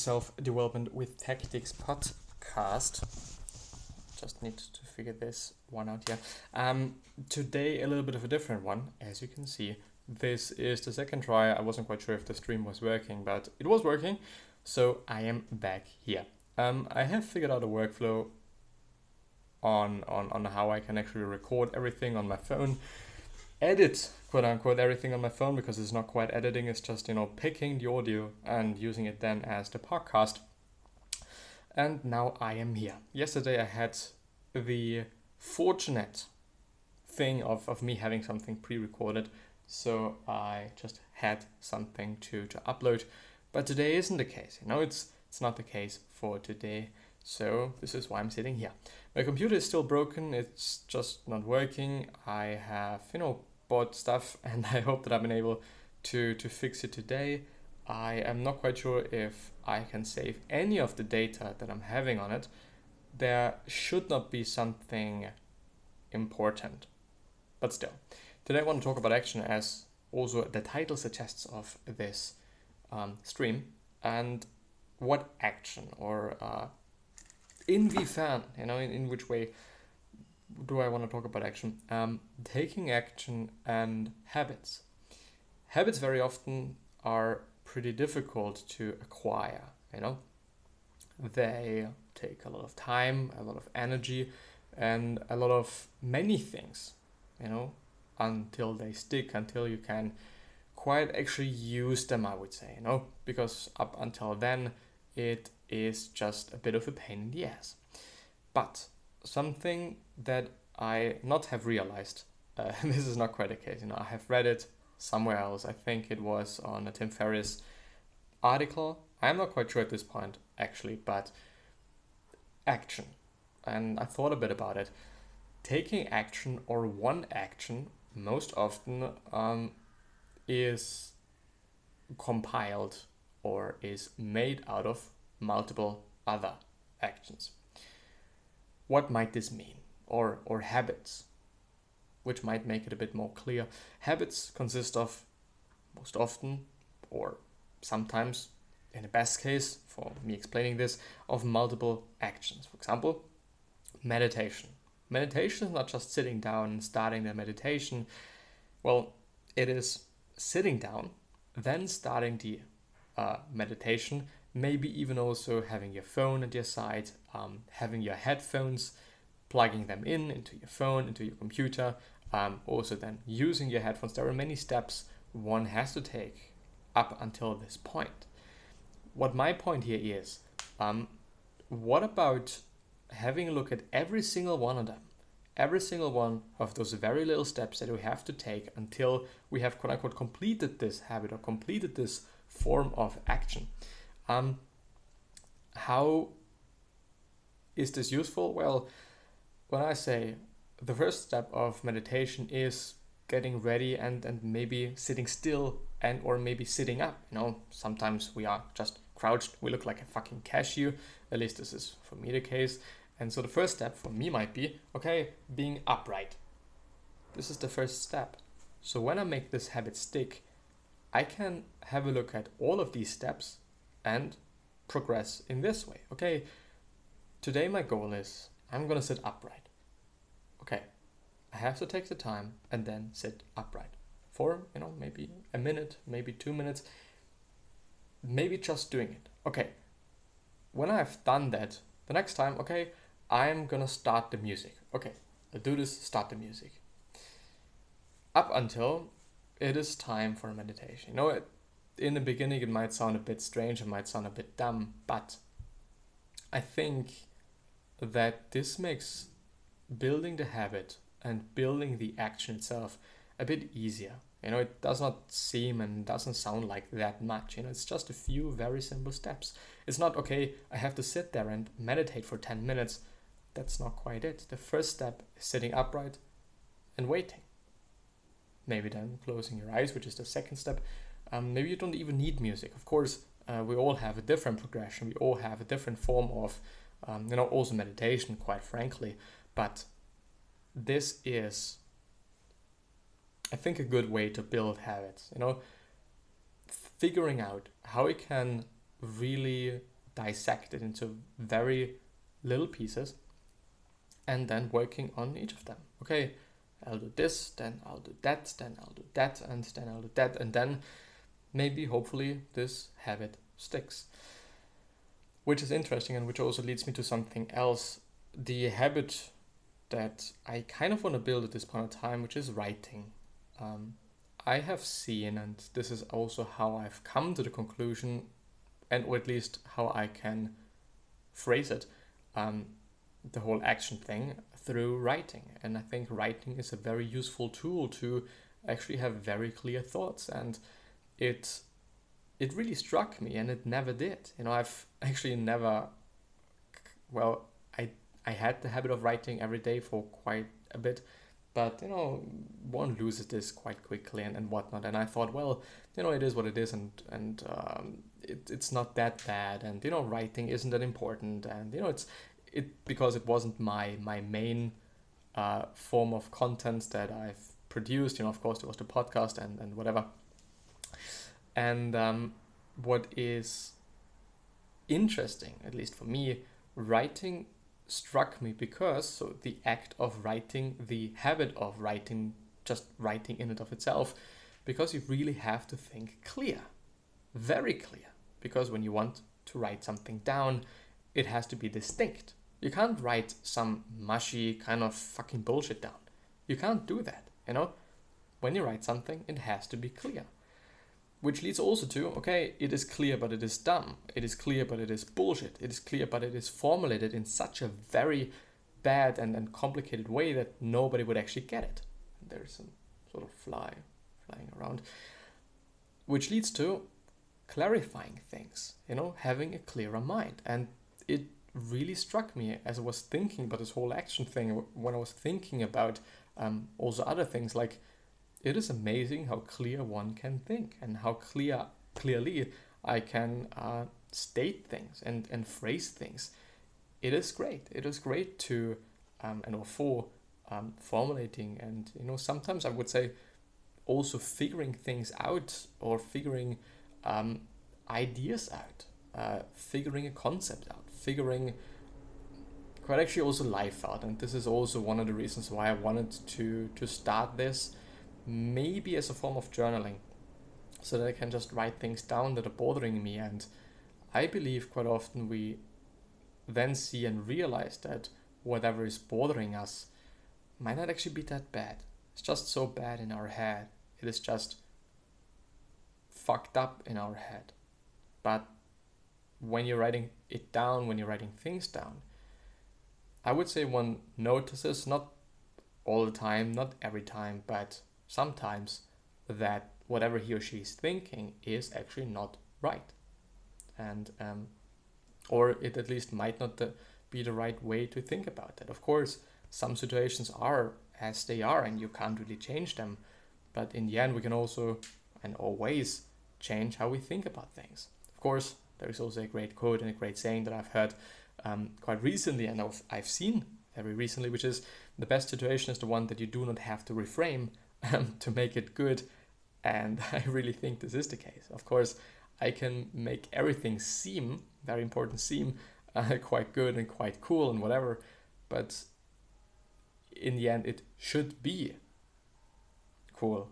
Self Development with Tactics podcast. Just need to figure this one out here. Um, today, a little bit of a different one, as you can see. This is the second try. I wasn't quite sure if the stream was working, but it was working. So I am back here. Um, I have figured out a workflow on, on, on how I can actually record everything on my phone edit quote unquote everything on my phone because it's not quite editing it's just you know picking the audio and using it then as the podcast. And now i am here. Yesterday i had the fortunate thing of, of me having something pre-recorded so i just had something to to upload. But today isn't the case you know it's it's not the case for today. So this is why i'm sitting here. My computer is still broken it's just not working. I have you know bought stuff and I hope that I've been able to, to fix it today. I am not quite sure if I can save any of the data that I'm having on it. There should not be something important, but still. Today I want to talk about action as also the title suggests of this um, stream and what action or uh, inwiefern, you know, in, in which way do I want to talk about action? Um, taking action and habits. Habits very often are pretty difficult to acquire, you know. They take a lot of time, a lot of energy, and a lot of many things, you know, until they stick, until you can quite actually use them, I would say, you know, because up until then, it is just a bit of a pain in the ass. But something that I not have realized. Uh, this is not quite the case. You know, I have read it somewhere else. I think it was on a Tim Ferriss article. I'm not quite sure at this point, actually, but action. And I thought a bit about it. Taking action or one action most often um, is compiled or is made out of multiple other actions. What might this mean? Or, or habits, which might make it a bit more clear. Habits consist of, most often, or sometimes, in the best case, for me explaining this, of multiple actions. For example, meditation. Meditation is not just sitting down and starting the meditation. Well, it is sitting down, then starting the uh, meditation, maybe even also having your phone at your side, um, having your headphones, plugging them in into your phone, into your computer, um, also then using your headphones. There are many steps one has to take up until this point. What my point here is, um, what about having a look at every single one of them? Every single one of those very little steps that we have to take until we have quote unquote completed this habit or completed this form of action. Um, how is this useful? Well, when I say the first step of meditation is getting ready and, and maybe sitting still and or maybe sitting up. You know, sometimes we are just crouched, we look like a fucking cashew. At least this is for me the case. And so the first step for me might be, okay, being upright. This is the first step. So when I make this habit stick, I can have a look at all of these steps and progress in this way. Okay, today my goal is I'm gonna sit upright. Okay, I have to take the time and then sit upright for, you know, maybe a minute, maybe two minutes, maybe just doing it. Okay, when I've done that, the next time, okay, I'm gonna start the music. Okay, I'll do this, start the music. Up until it is time for meditation. You know, it, in the beginning, it might sound a bit strange, it might sound a bit dumb, but I think that this makes building the habit and building the action itself a bit easier. You know, it does not seem and doesn't sound like that much. You know, it's just a few very simple steps. It's not okay, I have to sit there and meditate for 10 minutes. That's not quite it. The first step is sitting upright and waiting. Maybe then closing your eyes, which is the second step. Um, maybe you don't even need music. Of course, uh, we all have a different progression. We all have a different form of, um, you know, also meditation, quite frankly. But this is, I think, a good way to build habits. You know, figuring out how we can really dissect it into very little pieces and then working on each of them. Okay, I'll do this, then I'll do that, then I'll do that, and then I'll do that, and then maybe, hopefully, this habit sticks. Which is interesting and which also leads me to something else. The habit that I kind of want to build at this point in time, which is writing. Um, I have seen, and this is also how I've come to the conclusion, and or at least how I can phrase it, um, the whole action thing through writing. And I think writing is a very useful tool to actually have very clear thoughts. And it it really struck me, and it never did. You know, I've actually never. Well, I I had the habit of writing every day for quite a bit, but you know, one loses this quite quickly and, and whatnot. And I thought, well, you know, it is what it is, and and um, it, it's not that bad, and you know, writing isn't that important, and you know, it's it because it wasn't my my main uh, form of content that I've produced. You know, of course, there was the podcast and and whatever. And um, what is interesting, at least for me, writing struck me because so the act of writing, the habit of writing, just writing in and of itself, because you really have to think clear, very clear. Because when you want to write something down, it has to be distinct. You can't write some mushy kind of fucking bullshit down. You can't do that, you know? When you write something, it has to be clear. Which leads also to, okay, it is clear but it is dumb. It is clear but it is bullshit. It is clear but it is formulated in such a very bad and, and complicated way that nobody would actually get it. There's some sort of fly flying around. Which leads to clarifying things, you know, having a clearer mind. And it really struck me as I was thinking about this whole action thing, when I was thinking about um, also other things like it is amazing how clear one can think and how clear clearly I can uh, state things and, and phrase things. It is great. It is great to um, and or for um, formulating and you know sometimes I would say also figuring things out or figuring um, ideas out, uh, figuring a concept out, figuring quite actually also life out. And this is also one of the reasons why I wanted to to start this maybe as a form of journaling so that I can just write things down that are bothering me. And I believe quite often we then see and realize that whatever is bothering us might not actually be that bad. It's just so bad in our head. It is just fucked up in our head. But when you're writing it down, when you're writing things down, I would say one notices, not all the time, not every time, but sometimes that whatever he or she is thinking is actually not right. And, um, or it at least might not be the right way to think about it. Of course, some situations are as they are and you can't really change them. But in the end, we can also and always change how we think about things. Of course, there is also a great quote and a great saying that I've heard um, quite recently and I've seen very recently, which is the best situation is the one that you do not have to reframe, um, to make it good. And I really think this is the case. Of course, I can make everything seem, very important, seem uh, quite good and quite cool and whatever. But in the end, it should be cool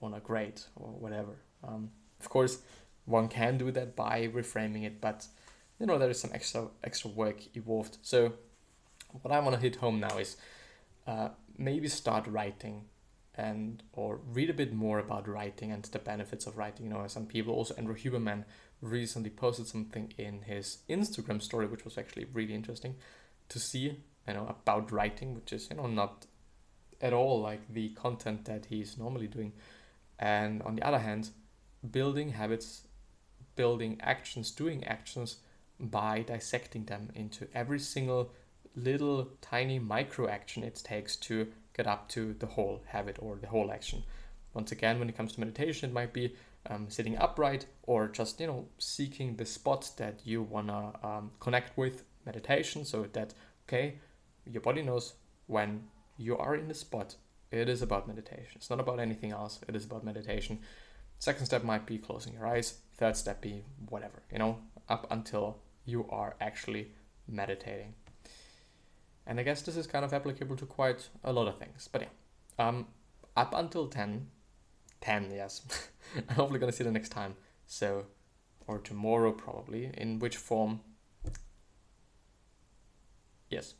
or not great or whatever. Um, of course, one can do that by reframing it, but you know there is some extra extra work involved. So what I want to hit home now is uh, maybe start writing and or read a bit more about writing and the benefits of writing. You know, some people also Andrew Huberman recently posted something in his Instagram story, which was actually really interesting to see. You know about writing, which is you know not at all like the content that he's normally doing. And on the other hand, building habits, building actions, doing actions by dissecting them into every single little tiny micro action it takes to get up to the whole habit or the whole action. Once again, when it comes to meditation, it might be um, sitting upright or just you know seeking the spot that you wanna um, connect with meditation, so that okay, your body knows when you are in the spot. It is about meditation. It's not about anything else. It is about meditation. Second step might be closing your eyes. Third step be whatever you know up until you are actually meditating. And I guess this is kind of applicable to quite a lot of things. But yeah, um, up until 10, 10, yes, I'm hopefully gonna see the next time. So, or tomorrow probably, in which form? Yes,